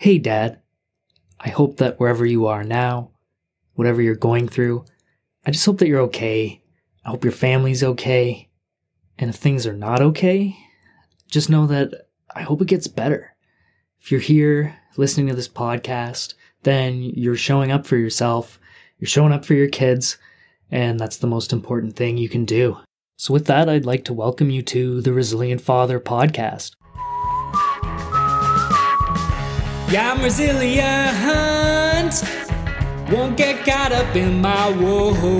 Hey, Dad. I hope that wherever you are now, whatever you're going through, I just hope that you're okay. I hope your family's okay. And if things are not okay, just know that I hope it gets better. If you're here listening to this podcast, then you're showing up for yourself, you're showing up for your kids, and that's the most important thing you can do. So, with that, I'd like to welcome you to the Resilient Father podcast. Yeah, I'm resilient. Won't get caught up in my woes.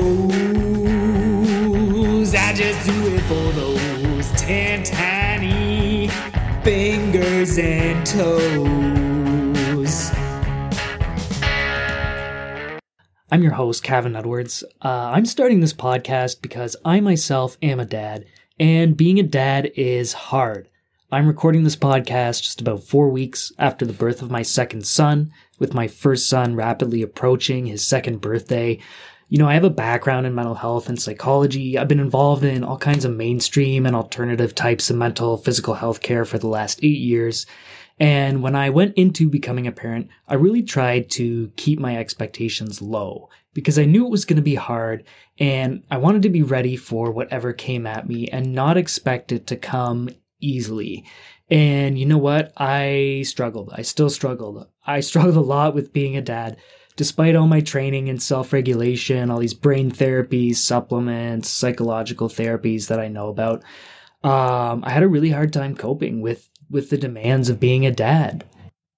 I just do it for those ten tiny fingers and toes. I'm your host, Cavan Edwards. Uh, I'm starting this podcast because I myself am a dad, and being a dad is hard. I'm recording this podcast just about four weeks after the birth of my second son, with my first son rapidly approaching his second birthday. You know, I have a background in mental health and psychology. I've been involved in all kinds of mainstream and alternative types of mental physical health care for the last eight years. And when I went into becoming a parent, I really tried to keep my expectations low because I knew it was going to be hard and I wanted to be ready for whatever came at me and not expect it to come easily. And you know what? I struggled. I still struggled. I struggled a lot with being a dad. Despite all my training in self regulation, all these brain therapies, supplements, psychological therapies that I know about, um, I had a really hard time coping with, with the demands of being a dad.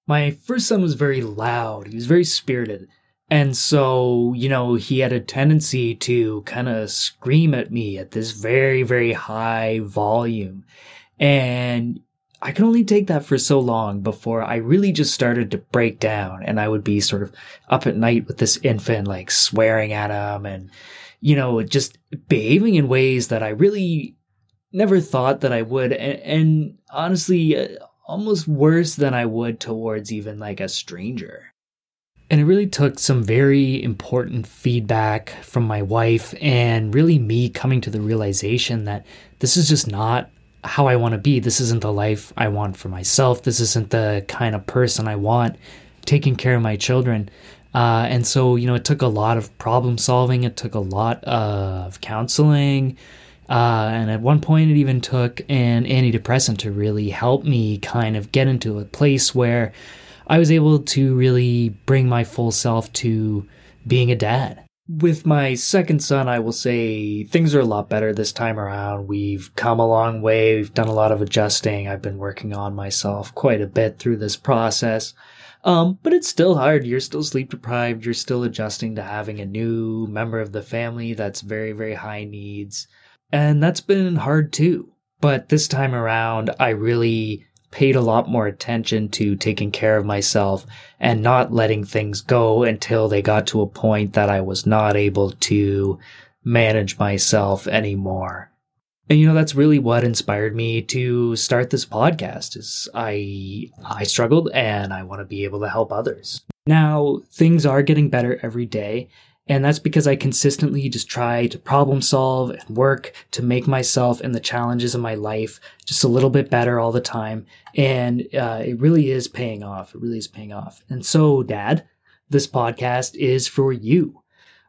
My first son was very loud, he was very spirited. And so, you know, he had a tendency to kind of scream at me at this very, very high volume. And I could only take that for so long before I really just started to break down and I would be sort of up at night with this infant, like swearing at him and, you know, just behaving in ways that I really never thought that I would. And, and honestly, uh, almost worse than I would towards even like a stranger. And it really took some very important feedback from my wife and really me coming to the realization that this is just not how I want to be. This isn't the life I want for myself. This isn't the kind of person I want taking care of my children. Uh, and so, you know, it took a lot of problem solving. It took a lot of counseling. Uh, and at one point, it even took an antidepressant to really help me kind of get into a place where I was able to really bring my full self to being a dad. With my second son, I will say things are a lot better this time around. We've come a long way. We've done a lot of adjusting. I've been working on myself quite a bit through this process. Um, but it's still hard. You're still sleep deprived. You're still adjusting to having a new member of the family that's very, very high needs. And that's been hard too. But this time around, I really paid a lot more attention to taking care of myself and not letting things go until they got to a point that I was not able to manage myself anymore. And you know that's really what inspired me to start this podcast is I I struggled and I want to be able to help others. Now things are getting better every day and that's because I consistently just try to problem solve and work to make myself and the challenges of my life just a little bit better all the time. And uh, it really is paying off. It really is paying off. And so, Dad, this podcast is for you.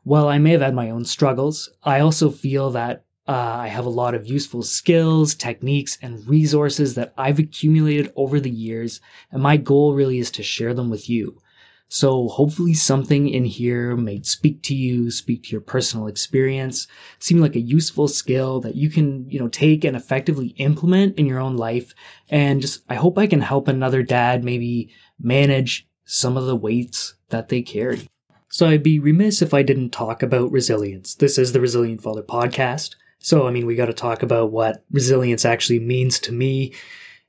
While I may have had my own struggles, I also feel that uh, I have a lot of useful skills, techniques, and resources that I've accumulated over the years. And my goal really is to share them with you. So hopefully something in here may speak to you, speak to your personal experience, seem like a useful skill that you can, you know, take and effectively implement in your own life. And just, I hope I can help another dad maybe manage some of the weights that they carry. So I'd be remiss if I didn't talk about resilience. This is the Resilient Father podcast. So, I mean, we got to talk about what resilience actually means to me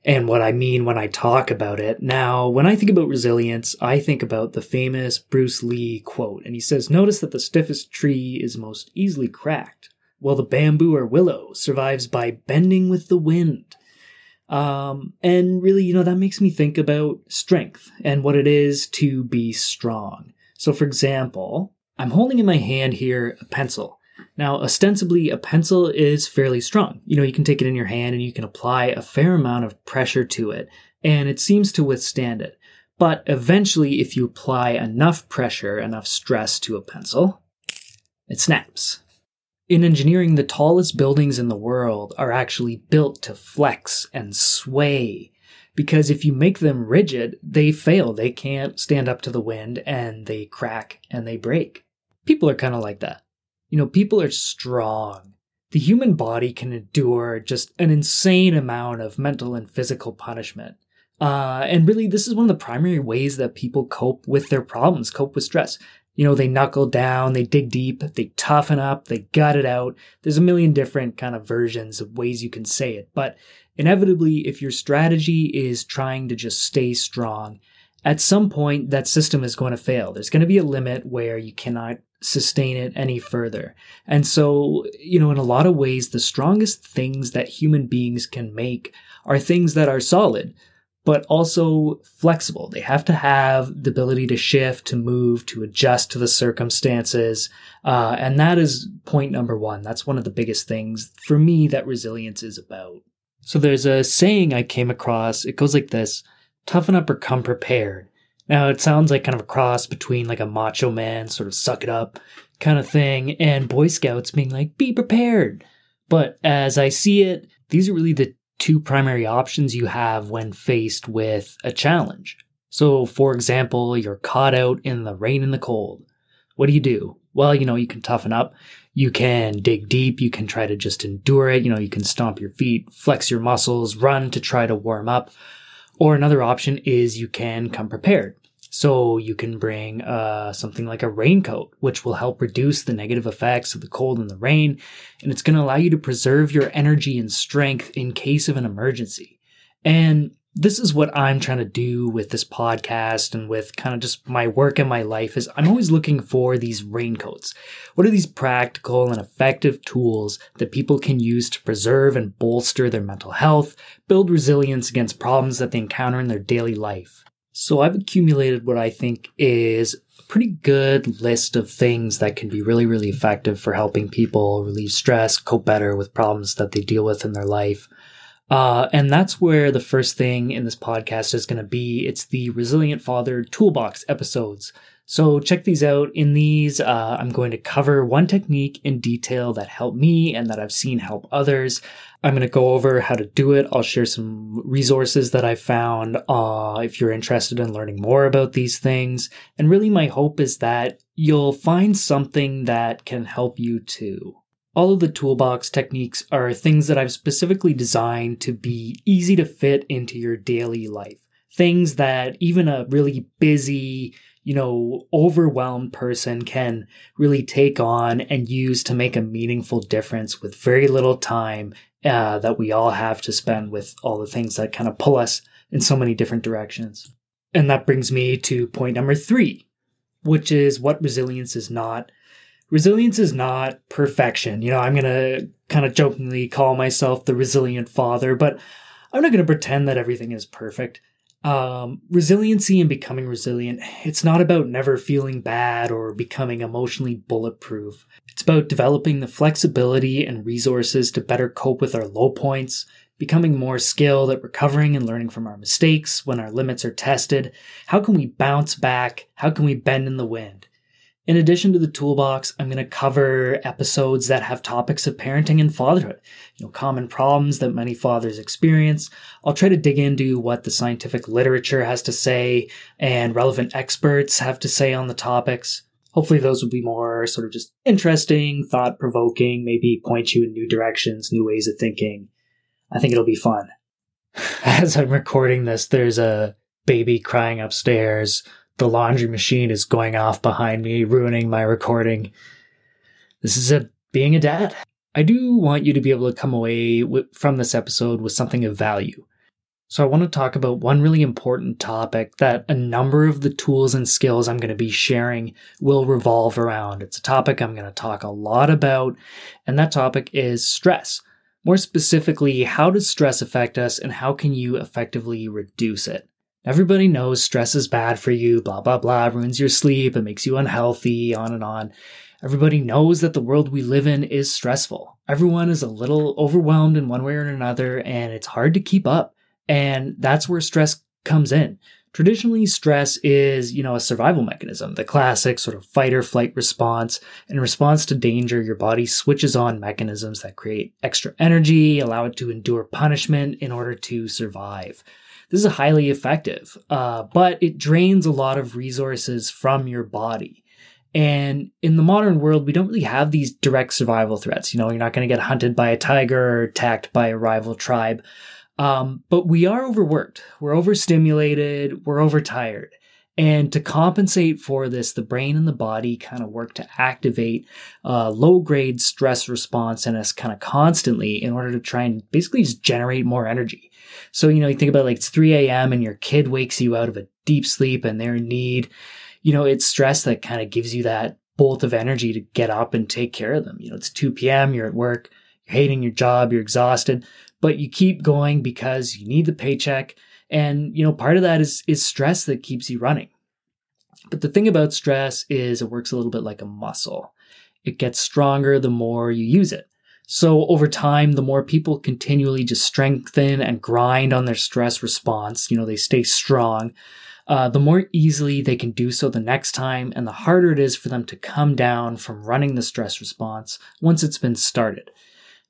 and what I mean when I talk about it. Now, when I think about resilience, I think about the famous Bruce Lee quote, and he says, Notice that the stiffest tree is most easily cracked, while the bamboo or willow survives by bending with the wind. Um, and really, you know, that makes me think about strength and what it is to be strong. So, for example, I'm holding in my hand here a pencil. Now, ostensibly, a pencil is fairly strong. You know, you can take it in your hand and you can apply a fair amount of pressure to it, and it seems to withstand it. But eventually, if you apply enough pressure, enough stress to a pencil, it snaps. In engineering, the tallest buildings in the world are actually built to flex and sway. Because if you make them rigid, they fail. They can't stand up to the wind and they crack and they break. People are kind of like that. You know, people are strong. The human body can endure just an insane amount of mental and physical punishment. Uh, and really, this is one of the primary ways that people cope with their problems, cope with stress. You know, they knuckle down, they dig deep, they toughen up, they gut it out. There's a million different kind of versions of ways you can say it. But inevitably, if your strategy is trying to just stay strong, at some point that system is going to fail. There's going to be a limit where you cannot sustain it any further. And so, you know, in a lot of ways, the strongest things that human beings can make are things that are solid but also flexible. They have to have the ability to shift, to move, to adjust to the circumstances. Uh, and that is point number one. That's one of the biggest things for me that resilience is about. So there's a saying I came across. It goes like this toughen up or come prepared. Now it sounds like kind of a cross between like a macho man, sort of suck it up kind of thing, and Boy Scouts being like, be prepared. But as I see it, these are really the two primary options you have when faced with a challenge. So, for example, you're caught out in the rain and the cold. What do you do? Well, you know, you can toughen up. You can dig deep. You can try to just endure it. You know, you can stomp your feet, flex your muscles, run to try to warm up. Or another option is you can come prepared. So you can bring uh, something like a raincoat, which will help reduce the negative effects of the cold and the rain, and it's going to allow you to preserve your energy and strength in case of an emergency. And this is what I'm trying to do with this podcast and with kind of just my work and my life is I'm always looking for these raincoats. What are these practical and effective tools that people can use to preserve and bolster their mental health, build resilience against problems that they encounter in their daily life? So I've accumulated what I think is a pretty good list of things that can be really, really effective for helping people relieve stress, cope better with problems that they deal with in their life. Uh, and that's where the first thing in this podcast is going to be. It's the Resilient Father Toolbox episodes. So check these out. In these, uh, I'm going to cover one technique in detail that helped me and that I've seen help others. I'm going to go over how to do it. I'll share some resources that I found uh, if you're interested in learning more about these things. And really, my hope is that you'll find something that can help you too. All of the toolbox techniques are things that I've specifically designed to be easy to fit into your daily life. Things that even a really busy, you know, overwhelmed person can really take on and use to make a meaningful difference with very little time uh, that we all have to spend with all the things that kind of pull us in so many different directions. And that brings me to point number three, which is what resilience is not. Resilience is not perfection. You know, I'm going to kind of jokingly call myself the resilient father, but I'm not going to pretend that everything is perfect. Um, resiliency and becoming resilient, it's not about never feeling bad or becoming emotionally bulletproof. It's about developing the flexibility and resources to better cope with our low points, becoming more skilled at recovering and learning from our mistakes when our limits are tested. How can we bounce back? How can we bend in the wind? In addition to the toolbox, I'm going to cover episodes that have topics of parenting and fatherhood, you know, common problems that many fathers experience. I'll try to dig into what the scientific literature has to say and relevant experts have to say on the topics. Hopefully those will be more sort of just interesting, thought provoking, maybe point you in new directions, new ways of thinking. I think it'll be fun. As I'm recording this, there's a baby crying upstairs the laundry machine is going off behind me, ruining my recording. This is a being a dad. I do want you to be able to come away with, from this episode with something of value. So, I want to talk about one really important topic that a number of the tools and skills I'm going to be sharing will revolve around. It's a topic I'm going to talk a lot about, and that topic is stress. More specifically, how does stress affect us and how can you effectively reduce it? Everybody knows stress is bad for you, blah, blah, blah, ruins your sleep, it makes you unhealthy, on and on. Everybody knows that the world we live in is stressful. Everyone is a little overwhelmed in one way or another, and it's hard to keep up. And that's where stress comes in. Traditionally, stress is, you know, a survival mechanism, the classic sort of fight or flight response. In response to danger, your body switches on mechanisms that create extra energy, allow it to endure punishment in order to survive. This is highly effective, uh, but it drains a lot of resources from your body. And in the modern world, we don't really have these direct survival threats. You know, you're not going to get hunted by a tiger or attacked by a rival tribe. Um, but we are overworked, we're overstimulated, we're overtired. And to compensate for this, the brain and the body kind of work to activate uh, a low grade stress response in us kind of constantly in order to try and basically just generate more energy. So, you know, you think about it, like it's 3 a.m. and your kid wakes you out of a deep sleep and they're in need. You know, it's stress that kind of gives you that bolt of energy to get up and take care of them. You know, it's 2 p.m., you're at work, you're hating your job, you're exhausted but you keep going because you need the paycheck. And, you know, part of that is, is stress that keeps you running. But the thing about stress is it works a little bit like a muscle. It gets stronger the more you use it. So over time, the more people continually just strengthen and grind on their stress response, you know, they stay strong, uh, the more easily they can do so the next time, and the harder it is for them to come down from running the stress response once it's been started.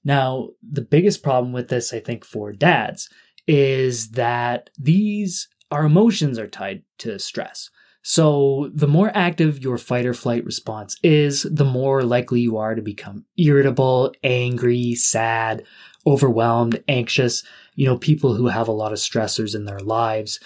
Now, the biggest problem with this, I think, for dads is that these, our emotions are tied to stress. So, the more active your fight or flight response is, the more likely you are to become irritable, angry, sad, overwhelmed, anxious. You know, people who have a lot of stressors in their lives,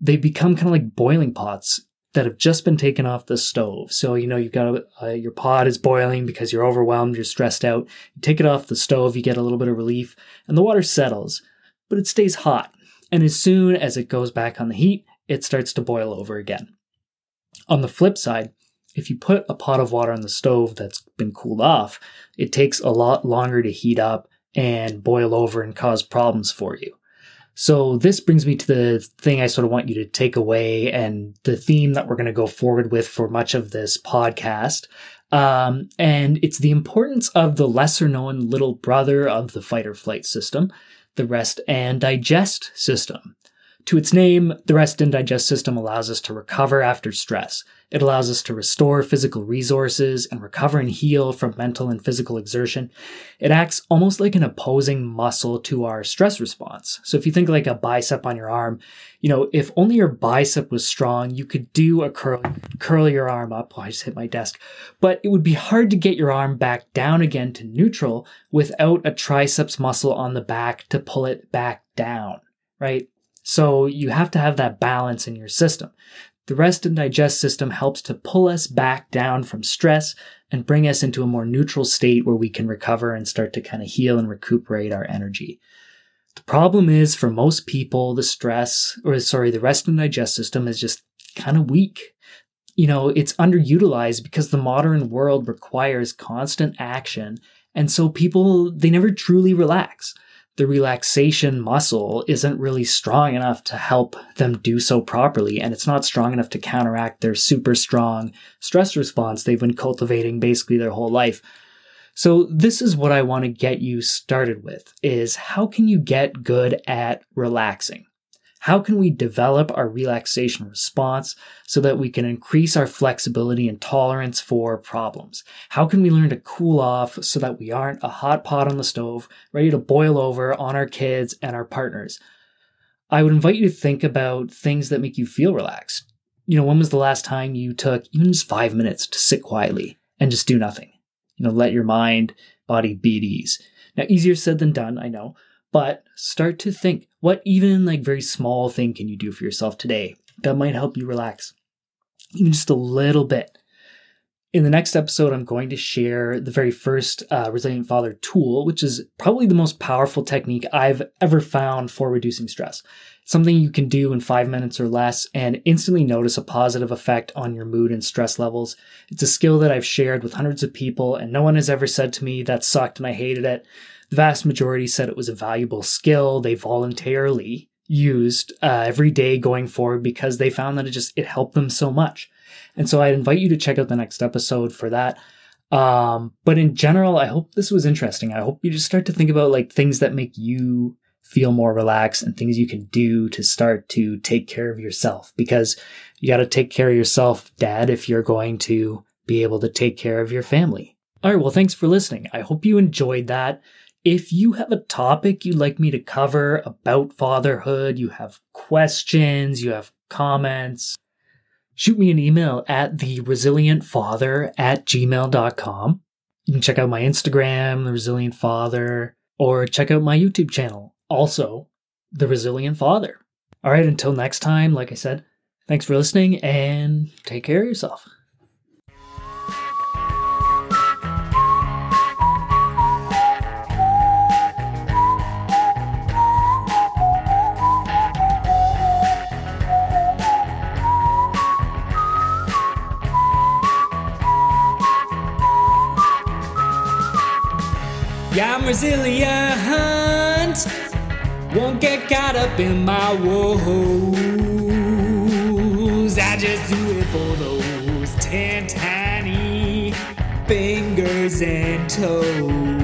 they become kind of like boiling pots that have just been taken off the stove. So, you know, you've got uh, your pot is boiling because you're overwhelmed, you're stressed out. You take it off the stove, you get a little bit of relief, and the water settles, but it stays hot. And as soon as it goes back on the heat, it starts to boil over again. On the flip side, if you put a pot of water on the stove that's been cooled off, it takes a lot longer to heat up and boil over and cause problems for you. So this brings me to the thing I sort of want you to take away and the theme that we're going to go forward with for much of this podcast. Um, and it's the importance of the lesser known little brother of the fight or flight system, the rest and digest system. To its name, the rest and digest system allows us to recover after stress. It allows us to restore physical resources and recover and heal from mental and physical exertion. It acts almost like an opposing muscle to our stress response. So if you think like a bicep on your arm, you know, if only your bicep was strong, you could do a curl, curl your arm up. Oh, I just hit my desk. But it would be hard to get your arm back down again to neutral without a triceps muscle on the back to pull it back down, right? So you have to have that balance in your system. The rest and digest system helps to pull us back down from stress and bring us into a more neutral state where we can recover and start to kind of heal and recuperate our energy. The problem is for most people, the stress, or sorry, the rest and digest system is just kind of weak. You know, it's underutilized because the modern world requires constant action. And so people, they never truly relax the relaxation muscle isn't really strong enough to help them do so properly. And it's not strong enough to counteract their super strong stress response they've been cultivating basically their whole life. So this is what I want to get you started with is how can you get good at relaxing? How can we develop our relaxation response so that we can increase our flexibility and tolerance for problems? How can we learn to cool off so that we aren't a hot pot on the stove, ready to boil over on our kids and our partners? I would invite you to think about things that make you feel relaxed. You know, when was the last time you took even just five minutes to sit quietly and just do nothing? You know, let your mind, body be at ease. Now, easier said than done, I know, but start to think what even like very small thing can you do for yourself today that might help you relax even just a little bit? In the next episode i'm going to share the very first uh, resilient father tool which is probably the most powerful technique i've ever found for reducing stress. Something you can do in five minutes or less and instantly notice a positive effect on your mood and stress levels. It's a skill that i've shared with hundreds of people and no one has ever said to me that sucked and i hated it the vast majority said it was a valuable skill they voluntarily used uh, every day going forward because they found that it just it helped them so much. And so I invite you to check out the next episode for that. Um, but in general, I hope this was interesting. I hope you just start to think about like things that make you feel more relaxed and things you can do to start to take care of yourself because you got to take care of yourself, dad, if you're going to be able to take care of your family. All right, well, thanks for listening. I hope you enjoyed that. If you have a topic you'd like me to cover about fatherhood, you have questions, you have comments, shoot me an email at the resilientfather at gmail.com. You can check out my Instagram, The Resilient Father, or check out my YouTube channel, also The Resilient Father. All right, until next time, like I said, thanks for listening and take care of yourself. Resilient. Won't get caught up in my woes. I just do it for those ten tiny fingers and toes.